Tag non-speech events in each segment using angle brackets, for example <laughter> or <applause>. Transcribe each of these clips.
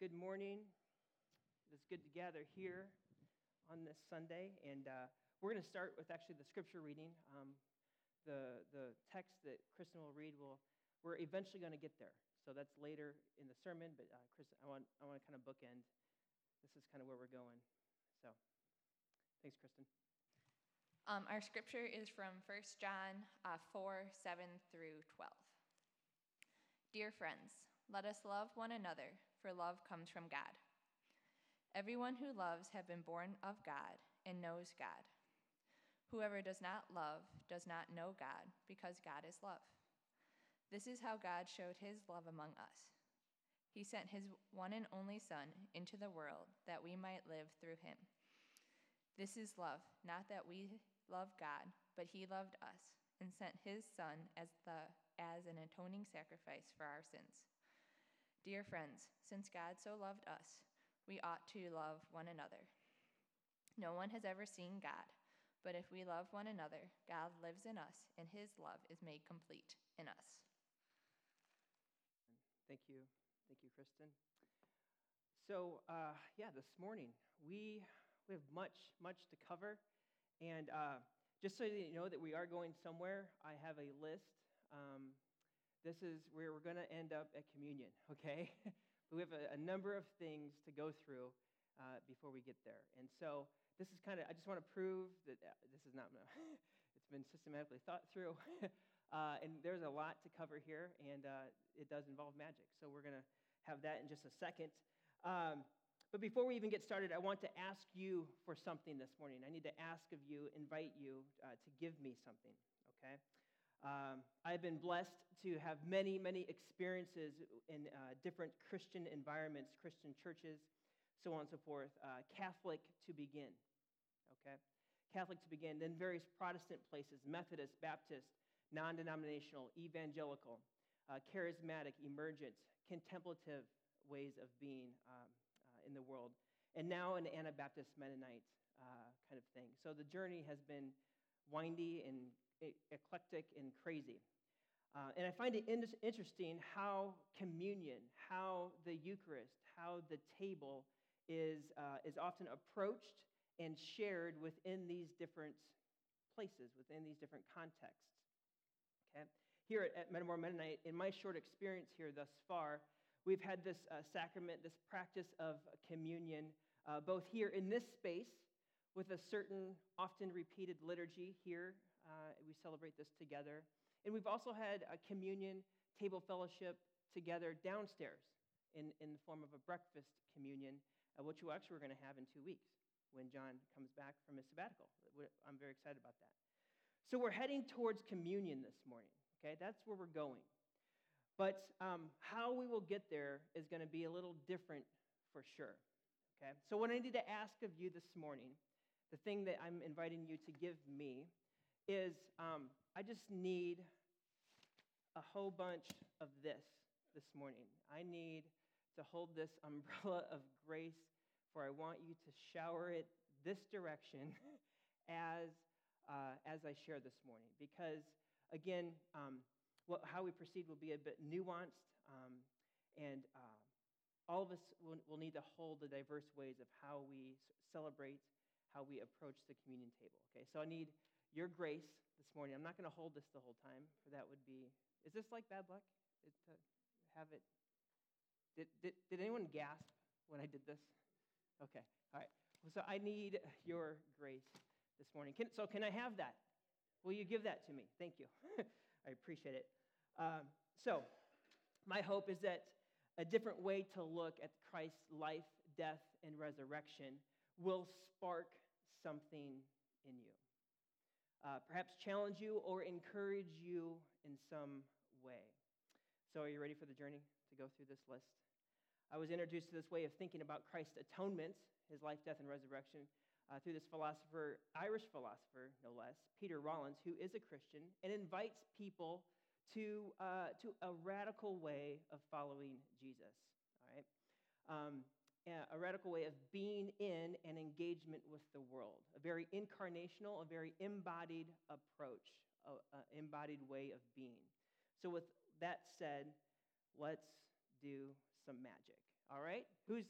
good morning. It's good to gather here on this Sunday. And uh, we're going to start with actually the scripture reading. Um, the, the text that Kristen will read, will, we're eventually going to get there. So that's later in the sermon, but uh, Kristen, I want, I want to kind of bookend. This is kind of where we're going. So thanks, Kristen. Um, our scripture is from 1 John uh, 4 7 through 12. Dear friends, let us love one another, for love comes from God. Everyone who loves has been born of God and knows God. Whoever does not love does not know God, because God is love. This is how God showed his love among us. He sent his one and only Son into the world that we might live through him. This is love, not that we love God, but he loved us and sent his Son as, the, as an atoning sacrifice for our sins. Dear friends, since God so loved us, we ought to love one another. No one has ever seen God, but if we love one another, God lives in us, and his love is made complete in us. Thank you. Thank you, Kristen. So, uh, yeah, this morning we, we have much, much to cover. And uh, just so you know that we are going somewhere, I have a list. Um, this is where we're going to end up at communion, <laughs> okay? but we have a, a, number of things to go through uh, before we get there. And so this is kind of, I just want to prove that uh, this is not, <laughs> it's been systematically thought through. <laughs> uh, and there's a lot to cover here, and uh, it does involve magic. So we're going to have that in just a second. Um, but before we even get started, I want to ask you for something this morning. I need to ask of you, invite you uh, to give me something, okay? Um, I've been blessed to have many, many experiences in uh, different Christian environments, Christian churches, so on and so forth. Uh, Catholic to begin, okay? Catholic to begin, then various Protestant places Methodist, Baptist, non denominational, evangelical, uh, charismatic, emergent, contemplative ways of being um, uh, in the world, and now an Anabaptist Mennonite uh, kind of thing. So the journey has been windy and eclectic and crazy. Uh, and I find it in- interesting how communion, how the Eucharist, how the table is, uh, is often approached and shared within these different places, within these different contexts. Okay? Here at, at Metamora Mennonite, in my short experience here thus far, we've had this uh, sacrament, this practice of communion, uh, both here in this space with a certain, often repeated liturgy here uh, we celebrate this together. And we've also had a communion table fellowship together downstairs in, in the form of a breakfast communion, uh, which we actually we're going to have in two weeks when John comes back from his sabbatical. I'm very excited about that. So we're heading towards communion this morning, okay? That's where we're going. But um, how we will get there is going to be a little different for sure, okay? So what I need to ask of you this morning, the thing that I'm inviting you to give me, is um, I just need a whole bunch of this this morning. I need to hold this <laughs> umbrella of grace, for I want you to shower it this direction <laughs> as, uh, as I share this morning. Because, again, um, what, how we proceed will be a bit nuanced, um, and uh, all of us will, will need to hold the diverse ways of how we celebrate, how we approach the communion table. Okay, so I need your grace this morning. I'm not going to hold this the whole time, for that would be. Is this like bad luck? It, to have it. Did, did, did anyone gasp when I did this? Okay, all right. So I need your grace this morning. Can, so, can I have that? Will you give that to me? Thank you. <laughs> I appreciate it. Um, so, my hope is that a different way to look at Christ's life, death, and resurrection will spark something in you uh, perhaps challenge you or encourage you in some way. So, are you ready for the journey to go through this list? I was introduced to this way of thinking about Christ's atonement, his life, death, and resurrection, uh, through this philosopher, Irish philosopher, no less, Peter Rollins, who is a Christian and invites people to, uh, to a radical way of following Jesus. All right? Um, a radical way of being in an engagement with the world, a very incarnational, a very embodied approach, an embodied way of being. So, with that said, let's do some magic. All right? Who's,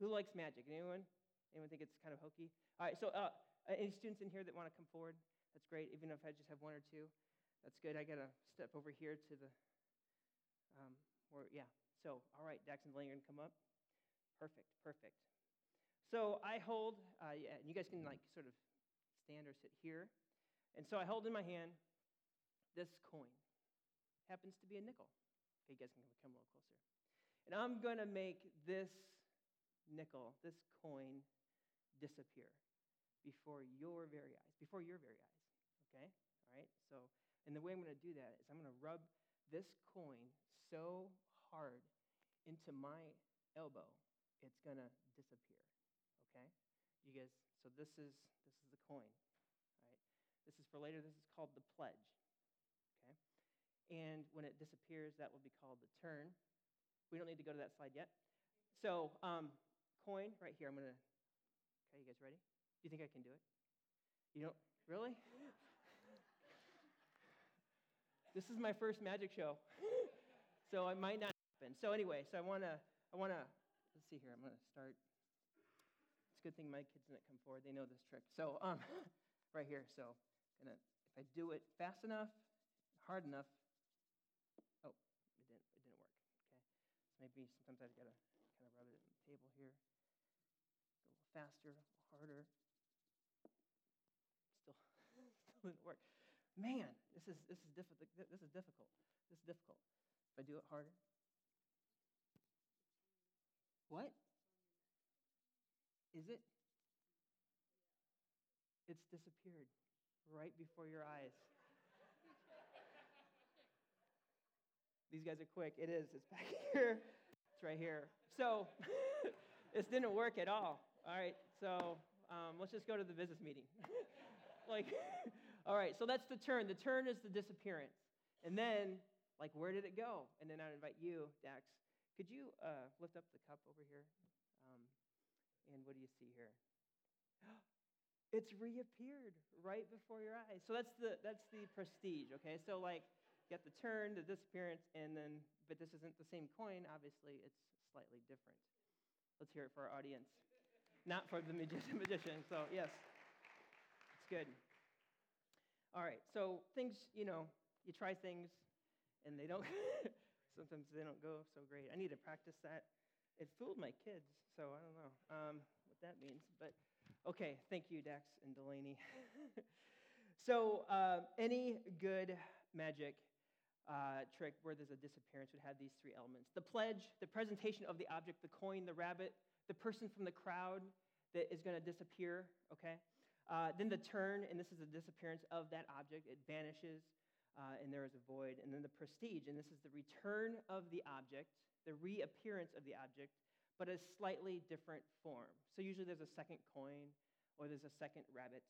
who likes magic? Anyone? Anyone think it's kind of hokey? All right, so uh, any students in here that want to come forward? That's great, even if I just have one or two. That's good. I got to step over here to the, um, where, yeah. So, all right, Dax and are going to come up. Perfect, perfect. So I hold, uh, yeah, and you guys can like sort of stand or sit here. And so I hold in my hand this coin. Happens to be a nickel. Okay, you guys can come a little closer. And I'm going to make this nickel, this coin, disappear before your very eyes, before your very eyes. Okay? All right? So, and the way I'm going to do that is I'm going to rub this coin so hard into my elbow, it's going to disappear. Okay? You guys, so this is this is the coin. right? This is for later. This is called the pledge. Okay? And when it disappears, that will be called the turn. We don't need to go to that slide yet. So, um, coin right here. I'm going to. Okay, you guys ready? Do you think I can do it? You don't really? <laughs> this is my first magic show, <laughs> so it might not happen. So anyway, so I want to. I want to. See here. I'm going to start. It's a good thing my kids didn't come forward. They know this trick. So, um, <laughs> right here. So, gonna. If I do it fast enough, hard enough. Oh, it didn't. It didn't work. Okay. So maybe sometimes I've got to kind of rub it on the table here. Go a little faster, a little harder. Still, <laughs> still didn't work. Man, this is this is difficult. This is difficult. This is difficult. If I do it harder. What? Is it? It's disappeared right before your eyes. These guys are quick. It is. It's back <laughs> here. It's right here. So <laughs> this didn't work at all. All right. So um, let's just go to the business meeting. <laughs> like, all right. So that's the turn. The turn is the disappearance. And then, like, where did it go? And then I'd invite you, Dax. Could you uh, lift up the cup over here? Um, and what do you see here? <gasps> It's reappeared right before your eyes. So that's the that's the prestige. Okay. So like you get the turn, the disappearance, and then, but this isn't the same coin. Obviously, it's slightly different. Let's hear it for our audience, not for the <laughs> magician. So yes, it's good. All right. So things, you know, you try things, and they don't. <laughs> sometimes they don't go so great. I need to practice that. It fooled my kids, so I don't know um, what that means, but. Okay, thank you, Dax and Delaney. <laughs> so, uh, any good magic uh, trick where there's a disappearance would have these three elements the pledge, the presentation of the object, the coin, the rabbit, the person from the crowd that is going to disappear, okay? Uh, then the turn, and this is the disappearance of that object, it vanishes, uh, and there is a void. And then the prestige, and this is the return of the object, the reappearance of the object, but a slightly different form. So usually there's a second coin or there's a second rabbit,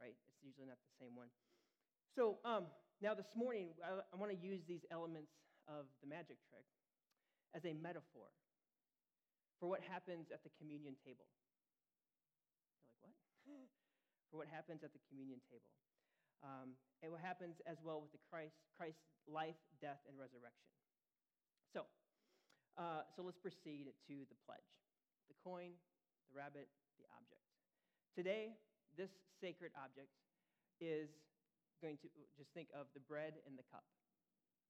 right? It's usually not the same one. So um, now this morning, I, I want to use these elements of the magic trick as a metaphor for what happens at the communion table. You're like, what? <laughs> for what happens at the communion table. Um, and what happens as well with the Christ, Christ's life, death, and resurrection. So, uh, so let's proceed to the pledge the coin, the rabbit, the object. Today, this sacred object is going to just think of the bread and the cup.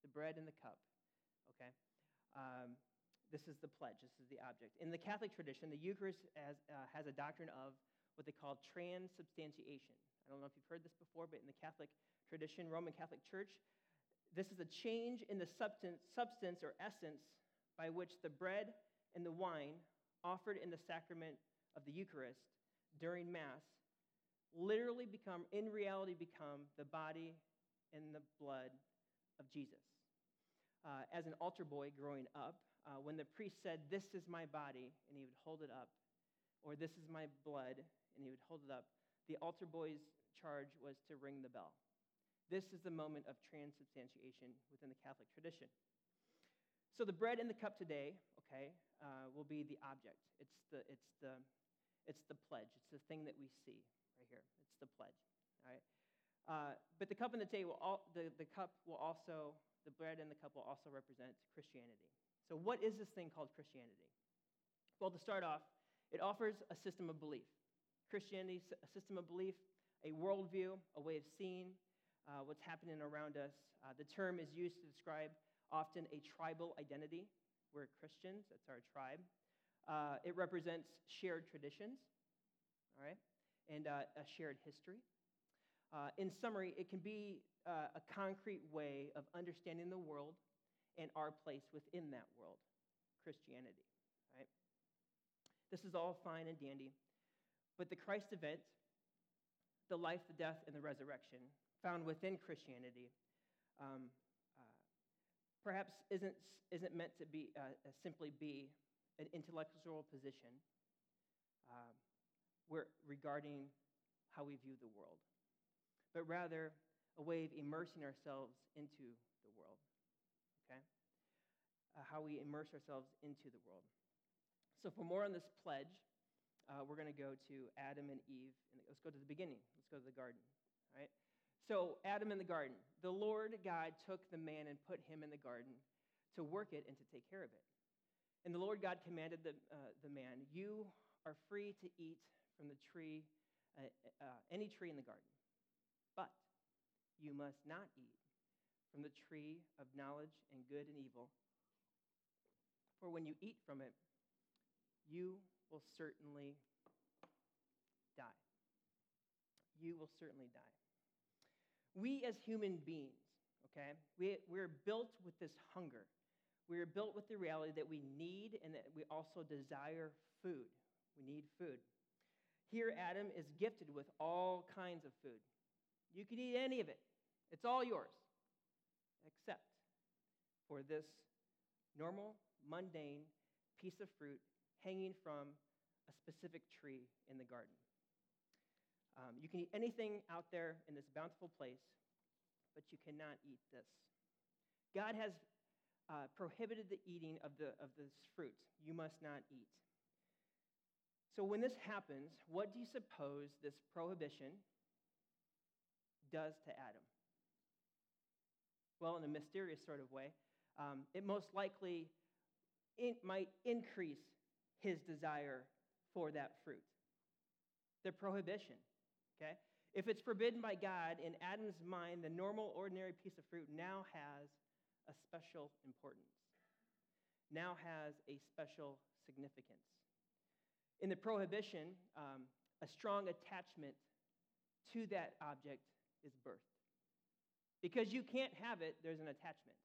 The bread and the cup, okay? Um, this is the pledge, this is the object. In the Catholic tradition, the Eucharist has, uh, has a doctrine of what they call transubstantiation. I don't know if you've heard this before, but in the Catholic tradition, Roman Catholic Church, this is a change in the substance, substance or essence by which the bread and the wine offered in the sacrament of the Eucharist during Mass literally become, in reality, become the body and the blood of Jesus. Uh, as an altar boy growing up, uh, when the priest said, This is my body, and he would hold it up, or This is my blood, and he would hold it up, the altar boy's charge was to ring the bell. This is the moment of transubstantiation within the Catholic tradition. So the bread in the cup today, okay, uh, will be the object. It's the, it's, the, it's the pledge. It's the thing that we see right here. It's the pledge, all right? Uh, but the cup and the table, all, the, the cup will also, the bread and the cup will also represent Christianity. So what is this thing called Christianity? Well, to start off, it offers a system of belief. Christianity, a system of belief, a worldview, a way of seeing uh, what's happening around us. Uh, the term is used to describe often a tribal identity. We're Christians, that's our tribe. Uh, it represents shared traditions, all right, and uh, a shared history. Uh, in summary, it can be uh, a concrete way of understanding the world and our place within that world, Christianity, right? This is all fine and dandy, but the Christ event, the life, the death, and the resurrection found within Christianity um, uh, perhaps isn't, isn't meant to be uh, simply be an intellectual position uh, where, regarding how we view the world, but rather a way of immersing ourselves into the world. Okay? Uh, how we immerse ourselves into the world. So, for more on this pledge, uh, we're going to go to Adam and Eve. And let's go to the beginning. Let's go to the garden. All right? So, Adam in the garden. The Lord God took the man and put him in the garden to work it and to take care of it. And the Lord God commanded the, uh, the man, You are free to eat from the tree, uh, uh, any tree in the garden, but you must not eat from the tree of knowledge and good and evil. For when you eat from it, you will certainly die. You will certainly die. We as human beings, okay, we, we're built with this hunger. We are built with the reality that we need and that we also desire food. We need food. Here, Adam is gifted with all kinds of food. You can eat any of it, it's all yours, except for this normal, mundane piece of fruit hanging from a specific tree in the garden. Um, you can eat anything out there in this bountiful place, but you cannot eat this. God has uh, prohibited the eating of, the, of this fruit. You must not eat. So, when this happens, what do you suppose this prohibition does to Adam? Well, in a mysterious sort of way, um, it most likely in, might increase his desire for that fruit. The prohibition, okay? If it's forbidden by God, in Adam's mind, the normal, ordinary piece of fruit now has a special importance, now has a special significance. In the prohibition, um, a strong attachment to that object is birth. Because you can't have it, there's an attachment.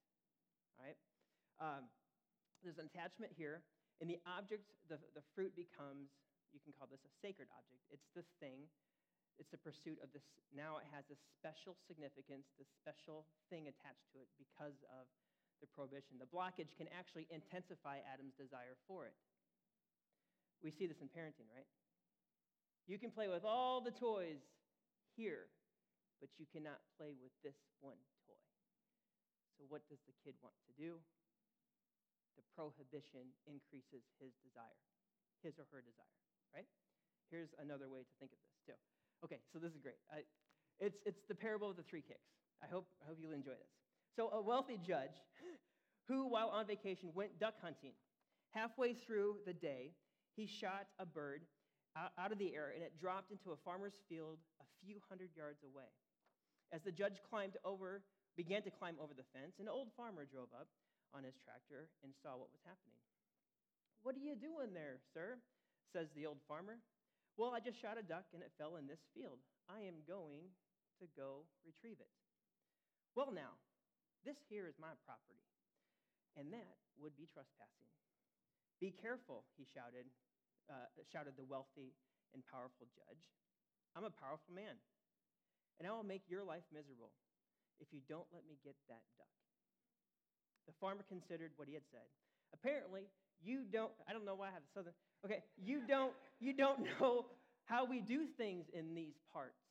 All right? Um, there's an attachment here, and the object, the, the fruit becomes, you can call this a sacred object. It's the thing, it's the pursuit of this. Now it has this special significance, this special thing attached to it because of the prohibition. The blockage can actually intensify Adam's desire for it. We see this in parenting, right? You can play with all the toys here, but you cannot play with this one toy. So, what does the kid want to do? The prohibition increases his desire, his or her desire, right? Here's another way to think of this, too. Okay, so this is great. I, it's, it's the parable of the three kicks. I hope, I hope you'll enjoy this. So, a wealthy judge who, while on vacation, went duck hunting. Halfway through the day, he shot a bird out of the air and it dropped into a farmer's field a few hundred yards away. As the judge climbed over, began to climb over the fence, an old farmer drove up on his tractor and saw what was happening. What are you doing there, sir? says the old farmer. Well, I just shot a duck and it fell in this field. I am going to go retrieve it. Well, now, this here is my property, and that would be trespassing. Be careful, he shouted, uh, shouted the wealthy and powerful judge. I'm a powerful man and I will make your life miserable if you don't let me get that duck. The farmer considered what he had said. Apparently, you don't, I don't know why I have southern, okay, you don't, you don't <laughs> know how we do things in these parts.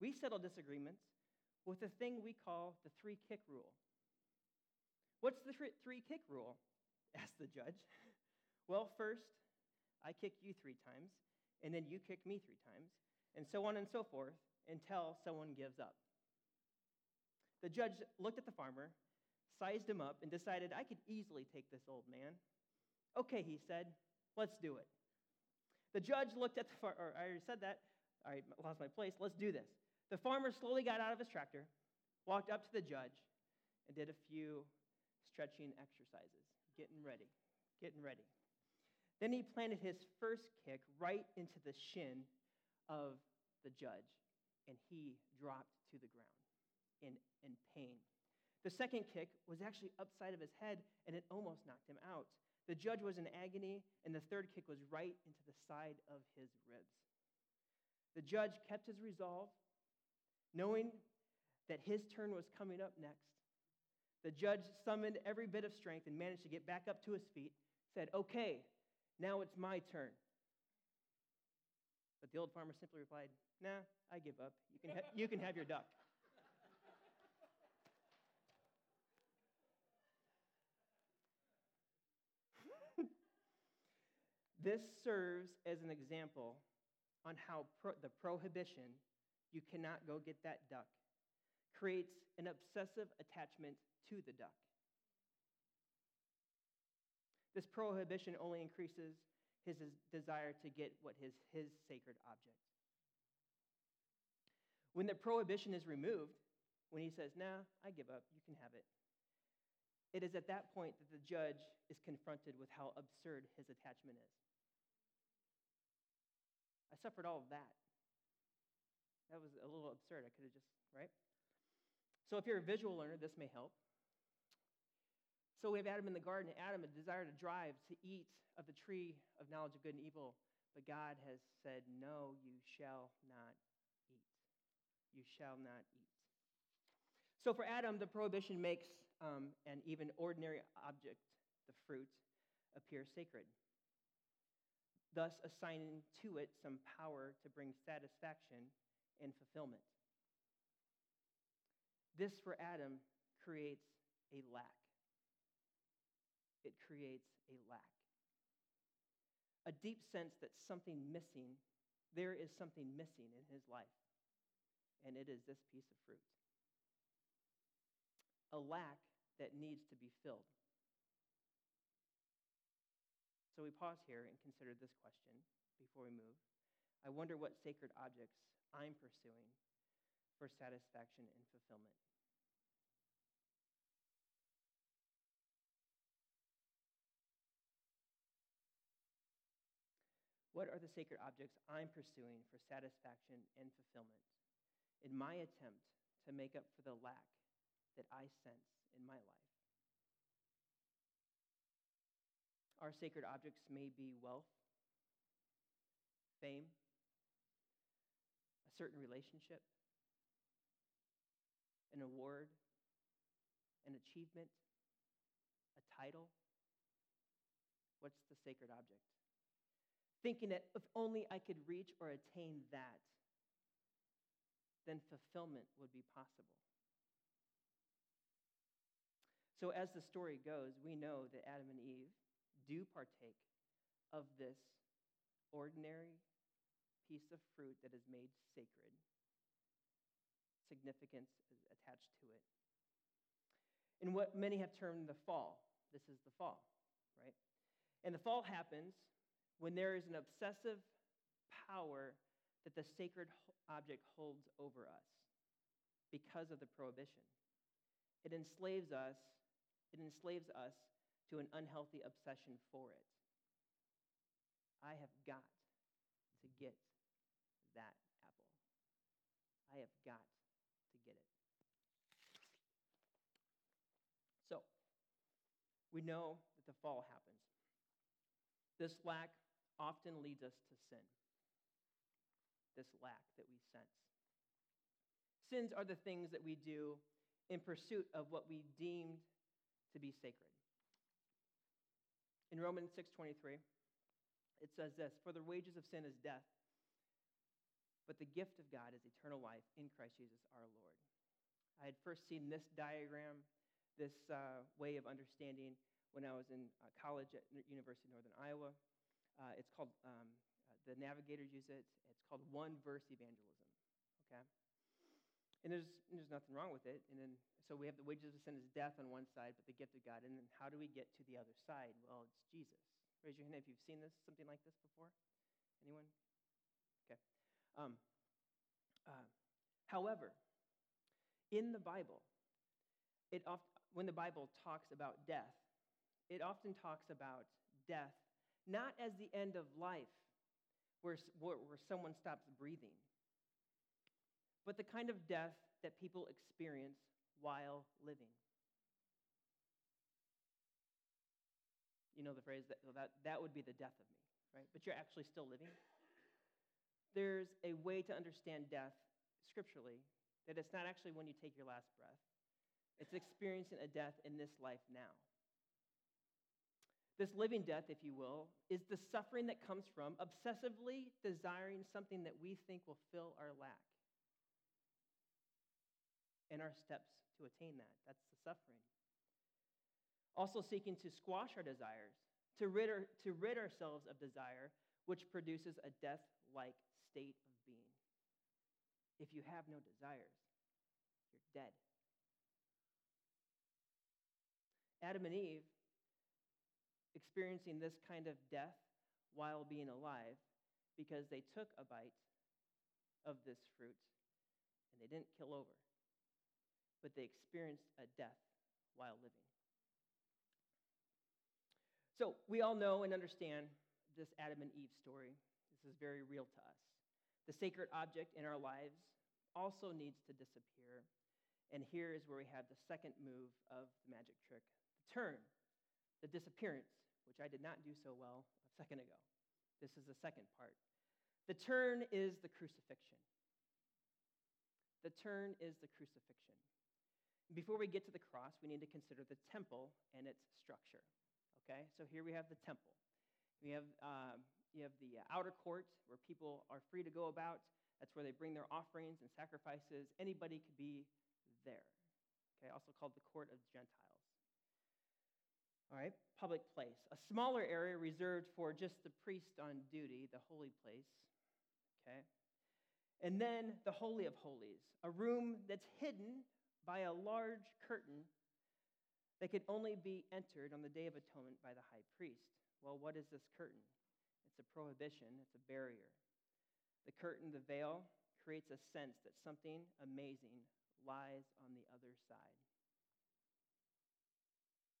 We settle disagreements with a thing we call the three kick rule. What's the three kick rule? <laughs> asked the judge. <laughs> Well, first, I kick you three times, and then you kick me three times, and so on and so forth until someone gives up. The judge looked at the farmer, sized him up, and decided I could easily take this old man. Okay, he said, let's do it. The judge looked at the farmer, or I already said that. I lost my place. Let's do this. The farmer slowly got out of his tractor, walked up to the judge, and did a few stretching exercises, getting ready, getting ready. Then he planted his first kick right into the shin of the judge, and he dropped to the ground in, in pain. The second kick was actually upside of his head, and it almost knocked him out. The judge was in agony, and the third kick was right into the side of his ribs. The judge kept his resolve, knowing that his turn was coming up next. The judge summoned every bit of strength and managed to get back up to his feet, said, Okay, now it's my turn. But the old farmer simply replied, Nah, I give up. You can, ha- you can have your duck. This serves as an example on how pro- the prohibition, you cannot go get that duck, creates an obsessive attachment to the duck. This prohibition only increases his desire to get what is his sacred object. When the prohibition is removed, when he says, Nah, I give up, you can have it, it is at that point that the judge is confronted with how absurd his attachment is. Suffered all of that. That was a little absurd. I could have just, right? So if you're a visual learner, this may help. So we have Adam in the garden. Adam, a desire to drive, to eat of the tree of knowledge of good and evil. But God has said, No, you shall not eat. You shall not eat. So for Adam, the prohibition makes um, an even ordinary object, the fruit, appear sacred, thus assigning to it some power to bring satisfaction and fulfillment. This for Adam creates a lack. It creates a lack. A deep sense that something missing, there is something missing in his life, and it is this piece of fruit. A lack that needs to be filled. So we pause here and consider this question before we move. I wonder what sacred objects I'm pursuing for satisfaction and fulfillment. What are the sacred objects I'm pursuing for satisfaction and fulfillment in my attempt to make up for the lack that I sense in my life? Our sacred objects may be wealth, fame, a certain relationship, an award, an achievement, a title. What's the sacred object? Thinking that if only I could reach or attain that, then fulfillment would be possible. So, as the story goes, we know that Adam and Eve do partake of this ordinary piece of fruit that is made sacred. Significance is attached to it. In what many have termed the fall, this is the fall, right? And the fall happens when there is an obsessive power that the sacred object holds over us because of the prohibition. It enslaves us, it enslaves us to an unhealthy obsession for it. I have got to get that apple. I have got to get it. So, we know that the fall happens. This lack often leads us to sin. This lack that we sense. Sins are the things that we do in pursuit of what we deemed to be sacred. In Romans 6:23, it says this, "For the wages of sin is death, but the gift of God is eternal life in Christ Jesus our Lord." I had first seen this diagram, this uh, way of understanding when I was in uh, college at University of Northern Iowa. Uh, it's called, um, uh, the navigators use it. It's called one verse evangelism, okay? And there's, there's nothing wrong with it. And then, so we have the wages of sin is death on one side, but the gift of God. And then how do we get to the other side? Well, it's Jesus. Raise your hand if you've seen this, something like this before. Anyone? Okay. Um, uh, however, in the Bible, it oft, when the Bible talks about death, it often talks about death not as the end of life, where, where someone stops breathing, but the kind of death that people experience while living. You know the phrase that, that that would be the death of me, right? But you're actually still living. There's a way to understand death scripturally that it's not actually when you take your last breath, it's experiencing a death in this life now. This living death, if you will, is the suffering that comes from obsessively desiring something that we think will fill our lack. And our steps to attain that. That's the suffering. Also, seeking to squash our desires, to rid, our, to rid ourselves of desire, which produces a death like state of being. If you have no desires, you're dead. Adam and Eve experiencing this kind of death while being alive because they took a bite of this fruit and they didn't kill over, but they experienced a death while living. So we all know and understand this Adam and Eve story. This is very real to us. The sacred object in our lives also needs to disappear. And here is where we have the second move of the magic trick the turn, the disappearance which I did not do so well a second ago. This is the second part. The turn is the crucifixion. The turn is the crucifixion. Before we get to the cross, we need to consider the temple and its structure. Okay, so here we have the temple. We have, um, you have the outer court where people are free to go about. That's where they bring their offerings and sacrifices. Anybody could be there. Okay, also called the court of Gentiles. All right, public place. A smaller area reserved for just the priest on duty, the holy place. Okay. And then the Holy of Holies, a room that's hidden by a large curtain that could only be entered on the Day of Atonement by the high priest. Well, what is this curtain? It's a prohibition, it's a barrier. The curtain, the veil, creates a sense that something amazing lies on the other side.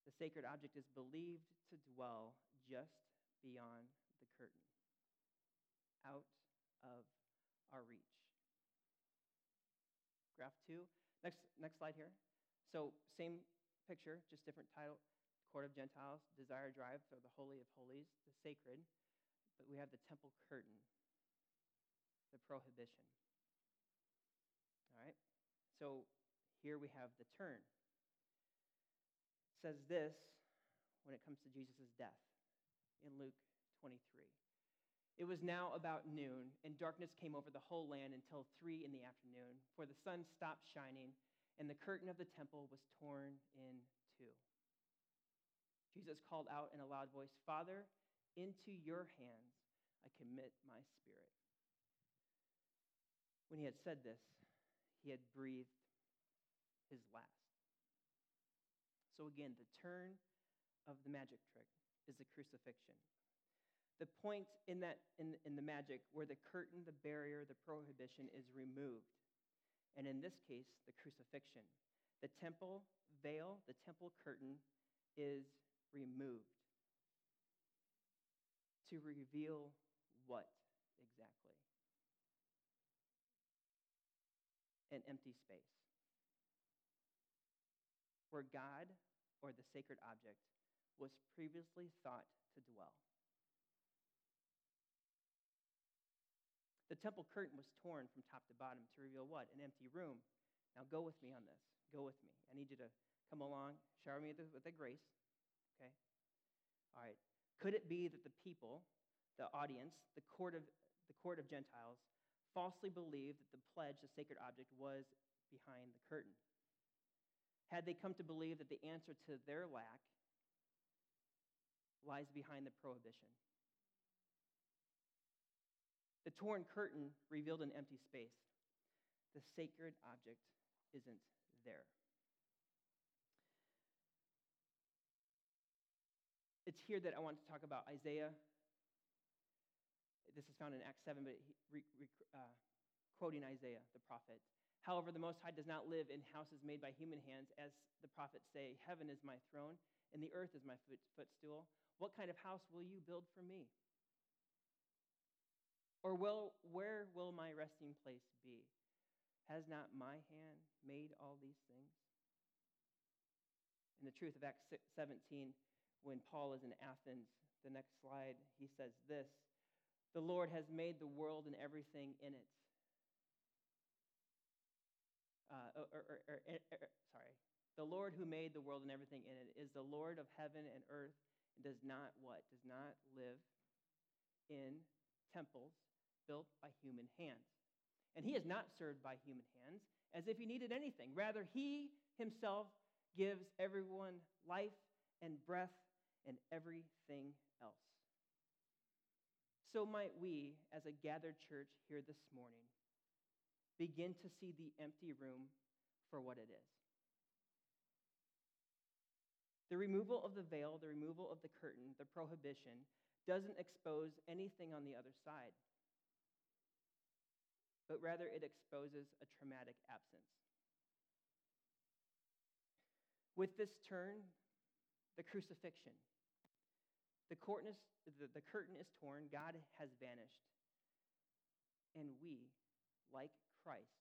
The sacred object is believed to dwell just beyond the curtain, out of our reach. Graph two. Next, next slide here. So, same picture, just different title. Court of Gentiles, Desire Drive, so the Holy of Holies, the sacred. But we have the temple curtain, the prohibition. All right? So, here we have the turn says this when it comes to Jesus' death in Luke 23. It was now about noon, and darkness came over the whole land until three in the afternoon, for the sun stopped shining, and the curtain of the temple was torn in two. Jesus called out in a loud voice, Father, into your hands I commit my spirit. When he had said this, he had breathed his last. So, again, the turn of the magic trick is the crucifixion. The point in, that, in, in the magic where the curtain, the barrier, the prohibition is removed. And in this case, the crucifixion. The temple veil, the temple curtain is removed. To reveal what exactly? An empty space. Where God or the sacred object was previously thought to dwell. Temple curtain was torn from top to bottom to reveal what? An empty room. Now go with me on this. Go with me. I need you to come along, shower me with the grace. Okay? All right. Could it be that the people, the audience, the court of, the court of Gentiles, falsely believed that the pledge, the sacred object, was behind the curtain? had they come to believe that the answer to their lack lies behind the prohibition. The torn curtain revealed an empty space. The sacred object isn't there. it's here that I want to talk about Isaiah. This is found in Acts 7, but he, re, re, uh, quoting Isaiah, the prophet. However, the Most High does not live in houses made by human hands, as the prophets say, Heaven is my throne, and the earth is my foot, footstool. What kind of house will you build for me? Or will, where will my resting place be? Has not my hand made all these things? In the truth of Acts 17, when Paul is in Athens, the next slide, he says this The Lord has made the world and everything in it uh, or, or, or, sorry, the Lord who made the world and everything in it is the Lord of heaven and earth and does not what? Does not live in temples built by human hands. And he is not served by human hands as if he needed anything. Rather, he himself gives everyone life and breath and everything else. So might we, as a gathered church here this morning, begin to see the empty room for what it is. The removal of the veil, the removal of the curtain, the prohibition, doesn't expose anything on the other side, but rather it exposes a traumatic absence. With this turn, the crucifixion, the, the, the curtain is torn, God has vanished, and we, like Christ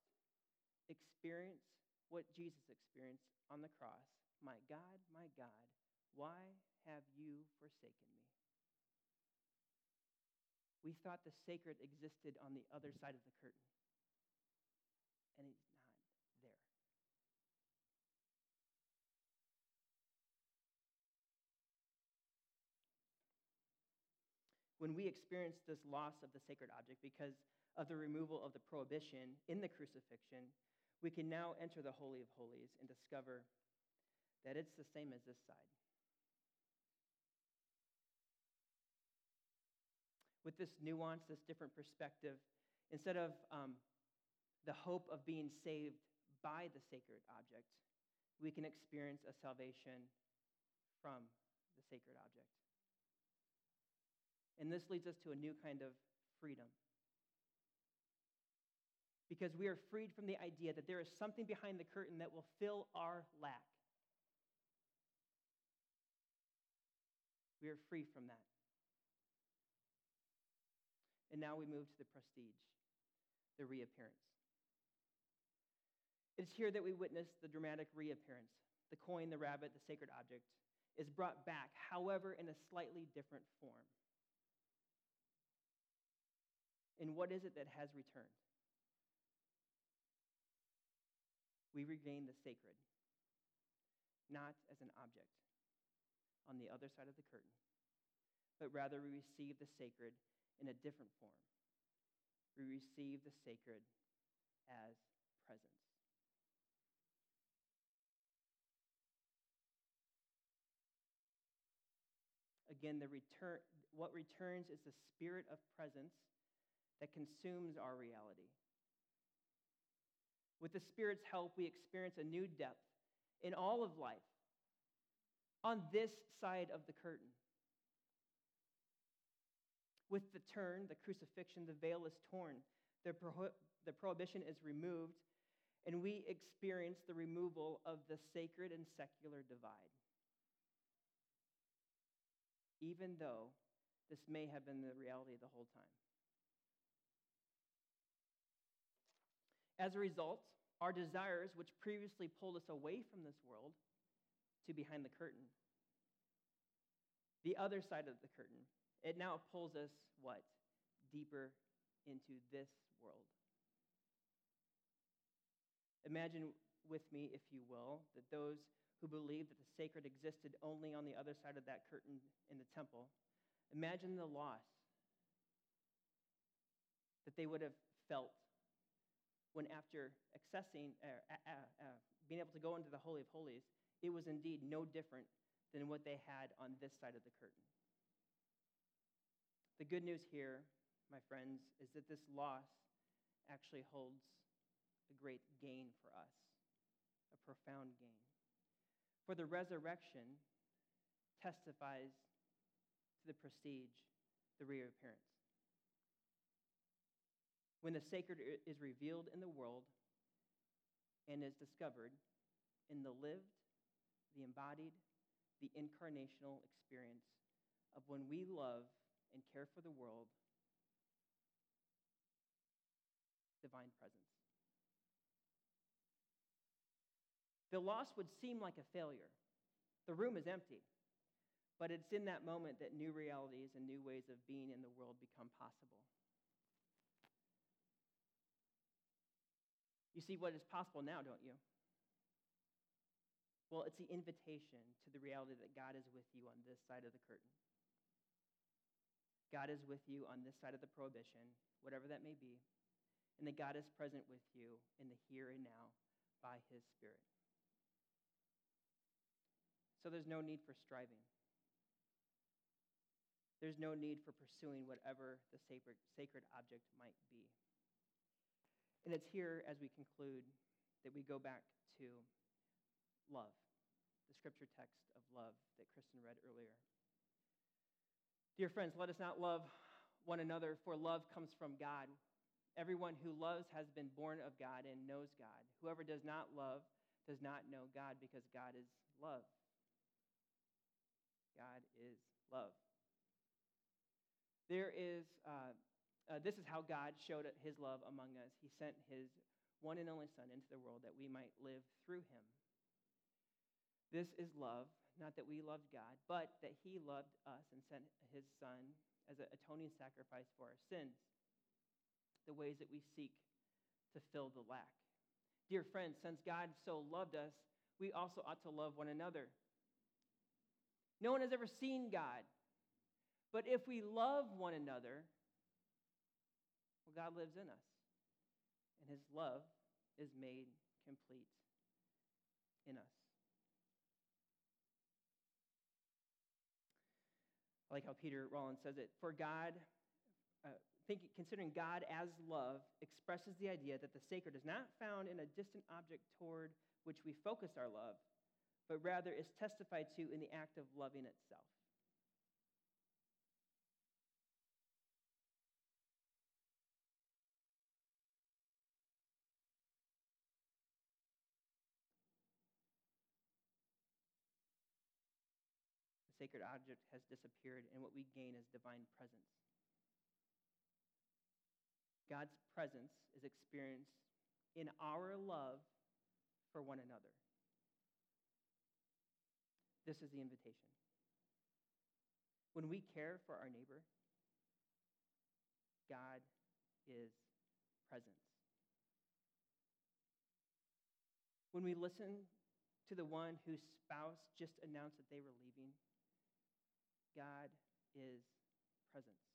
experience what Jesus experienced on the cross My God, my God, why have you forsaken me? We thought the sacred existed on the other side of the curtain, and he's not there. When we experience this loss of the sacred object because of the removal of the prohibition in the crucifixion, we can now enter the Holy of Holies and discover that it's the same as this side. With this nuance, this different perspective, instead of um, the hope of being saved by the sacred object, we can experience a salvation from the sacred object. And this leads us to a new kind of freedom because we are freed from the idea that there is something behind the curtain that will fill our lack. We are free from that. And now we move to the prestige, the reappearance. It's here that we witness the dramatic reappearance. The coin, the rabbit, the sacred object is brought back, however, in a slightly different form. And what is it that has returned? we regain the sacred, not as an object on the other side of the curtain, but rather we receive the sacred in a different form. We receive the sacred as presence. Again, the return, what returns is the spirit of presence that consumes our reality. With the Spirit's help, we experience a new depth in all of life on this side of the curtain. With the turn, the crucifixion, the veil is torn, the, prohi- the prohibition is removed, and we experience the removal of the sacred and secular divide. Even though this may have been the reality the whole time. As a result, our desires, which previously pulled us away from this world to behind the curtain, the other side of the curtain, it now pulls us what? Deeper into this world. Imagine with me, if you will, that those who believed that the sacred existed only on the other side of that curtain in the temple, imagine the loss that they would have felt when after accessing, uh, uh, uh, being able to go into the Holy of Holies, it was indeed no different than what they had on this side of the curtain. The good news here, my friends, is that this loss actually holds a great gain for us, a profound gain. For the resurrection testifies to the prestige, the reappearance. When the sacred is revealed in the world and is discovered in the lived, the embodied, the incarnational experience of when we love and care for the world, divine presence. The loss would seem like a failure. The room is empty. But it's in that moment that new realities and new ways of being in the world become possible. You see what is possible now, don't you? Well, it's the invitation to the reality that God is with you on this side of the curtain. God is with you on this side of the prohibition, whatever that may be, and that God is present with you in the here and now by his Spirit. So there's no need for striving. There's no need for pursuing whatever the sacred, sacred object might be. And it's here, as we conclude, that we go back to love, the scripture text of love that Kristen read earlier. Dear friends, let us not love one another, for love comes from God. Everyone who loves has been born of God and knows God. Whoever does not love does not know God because God is love. God is love. There is, uh, uh, this is how God showed his love among us. He sent his one and only Son into the world that we might live through him. This is love, not that we loved God, but that He loved us and sent His Son as an atoning sacrifice for our sins, the ways that we seek to fill the lack. Dear friends, since God so loved us, we also ought to love one another. No one has ever seen God, but if we love one another, well, God lives in us, and His love is made complete in us. I like how Peter Rollins says it. For God, uh, considering God as love expresses the idea that the sacred is not found in a distant object toward which we focus our love, but rather is testified to in the act of loving itself. The sacred object has disappeared, and what we gain is divine presence. God's presence is experienced in our love for one another. This is the invitation. When we care for our neighbor, God is presence. When we listen to the one whose spouse just announced that they were leaving, God is presence.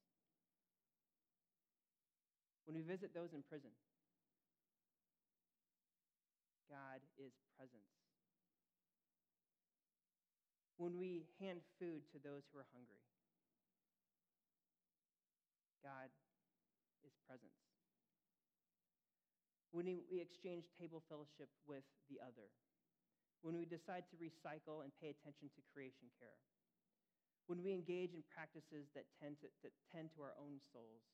When we visit those in prison, God is presence. When we hand food to those who are hungry, God is presence. When we exchange table fellowship with the other, when we decide to recycle and pay attention to creation care, when we engage in practices that tend to, that tend to our own souls,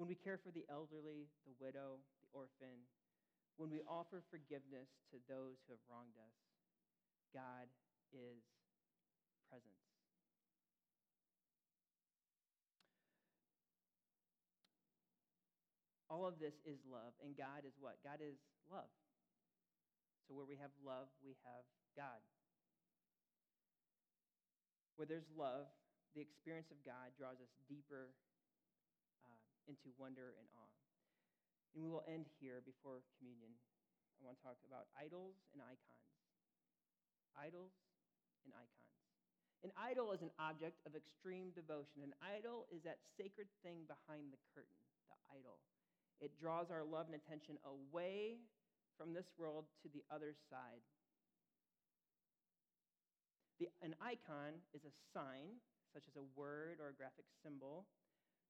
when we care for the elderly, the widow, the orphan, when we offer forgiveness to those who have wronged us, God is presence. All of this is love, and God is what? God is love. So where we have love, we have God. Where there's love, the experience of God draws us deeper uh, into wonder and awe. And we will end here before communion. I want to talk about idols and icons. Idols and icons. An idol is an object of extreme devotion. An idol is that sacred thing behind the curtain, the idol. It draws our love and attention away from this world to the other side, the, an icon is a sign, such as a word or a graphic symbol,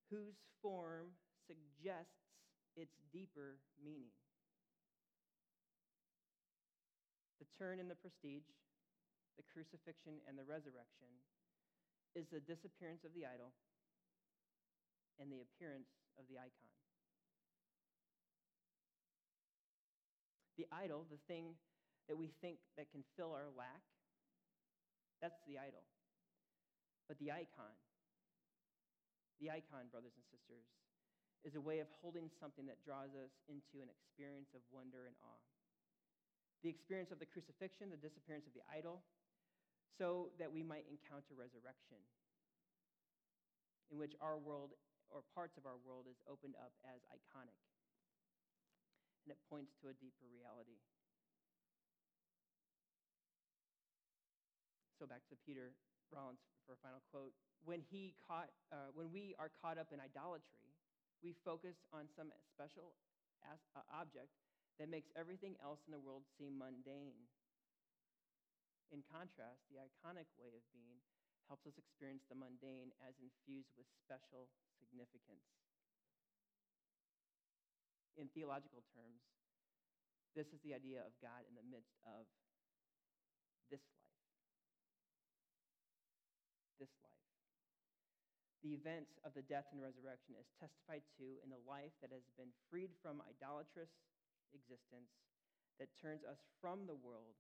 whose form suggests its deeper meaning. The turn in the prestige, the crucifixion, and the resurrection is the disappearance of the idol and the appearance of the icon. The idol, the thing that we think that can fill our lack, that's the idol. But the icon, the icon, brothers and sisters, is a way of holding something that draws us into an experience of wonder and awe. The experience of the crucifixion, the disappearance of the idol, so that we might encounter resurrection, in which our world or parts of our world is opened up as iconic. And it points to a deeper reality. So back to Peter Rollins for a final quote. When, he caught, uh, when we are caught up in idolatry, we focus on some special as, uh, object that makes everything else in the world seem mundane. In contrast, the iconic way of being helps us experience the mundane as infused with special significance. In theological terms, this is the idea of God in the midst of this life. This life. The events of the death and resurrection is testified to in the life that has been freed from idolatrous existence that turns us from the world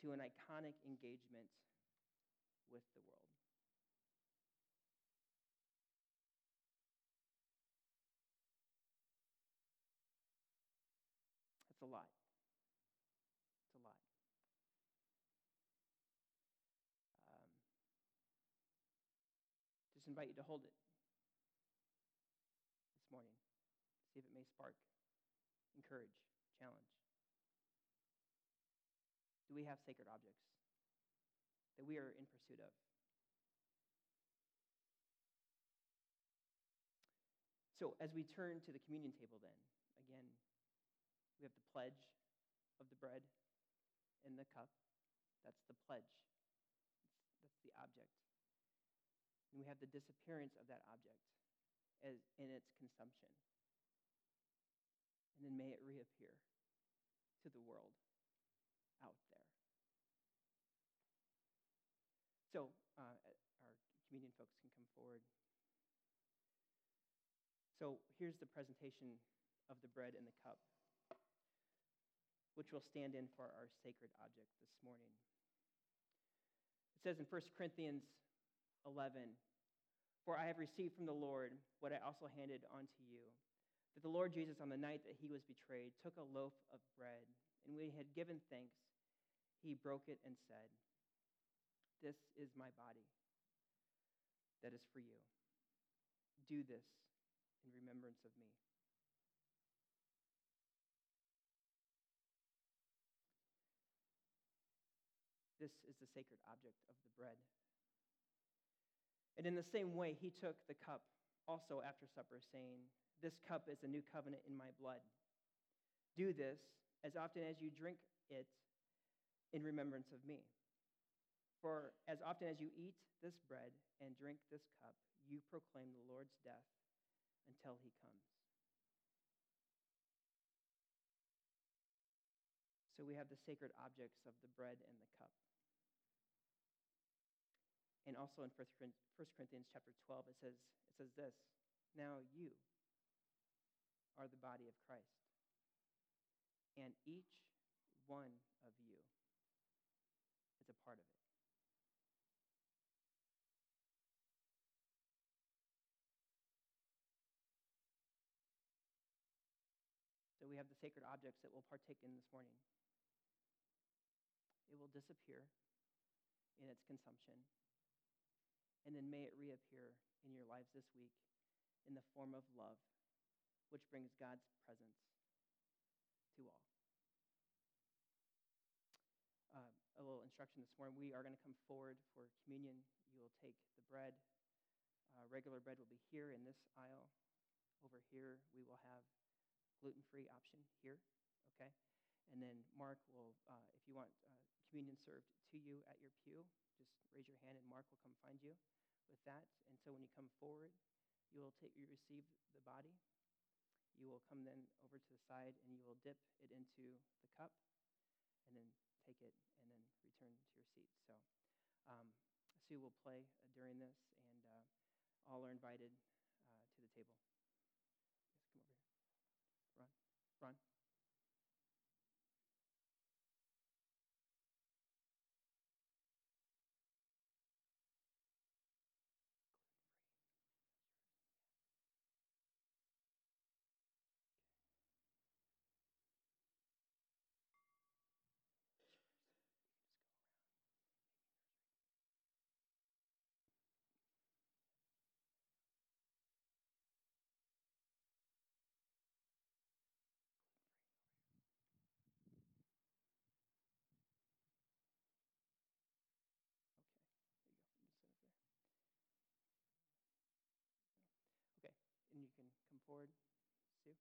to an iconic engagement with the world. That's a lot. It's a lot. Um, just invite you to hold it this morning. See if it may spark, encourage, challenge. Do we have sacred objects that we are in pursuit of? So, as we turn to the communion table, then, again, we have the pledge of the bread and the cup. That's the pledge, that's the object. And we have the disappearance of that object as, in its consumption. And then may it reappear to the world out there. So, uh, our communion folks can come forward. So, here's the presentation of the bread and the cup, which will stand in for our sacred object this morning. It says in 1 Corinthians 11, For I have received from the Lord what I also handed on to you that the Lord Jesus, on the night that he was betrayed, took a loaf of bread, and when he had given thanks, he broke it and said, This is my body that is for you. Do this in remembrance of me. This is the sacred object of the bread. And in the same way, he took the cup also after supper, saying, This cup is a new covenant in my blood. Do this as often as you drink it in remembrance of me. For as often as you eat this bread and drink this cup, you proclaim the Lord's death until he comes. So we have the sacred objects of the bread and the cup. And also in 1 Corinthians chapter 12, it says, it says this Now you are the body of Christ, and each one of you is a part of it. Have the sacred objects that we'll partake in this morning. It will disappear in its consumption, and then may it reappear in your lives this week in the form of love, which brings God's presence to all uh, a little instruction this morning. We are going to come forward for communion. You will take the bread. Uh, regular bread will be here in this aisle. Over here, we will have gluten-free option here. Okay, and then Mark will, uh, if you want uh, communion served to you at your pew, just raise your hand and Mark will come find you with that. And so when you come forward, you will take, you receive the body. You will come then over to the side and you will dip it into the cup and then take it, and then return to your seat. So, um, Sue will play uh, during this, and uh, all are invited uh, to the table. Yes, come over here. Ron. Ron. Okay, there you go. You can sit up there. Okay, and you can come forward, Sue.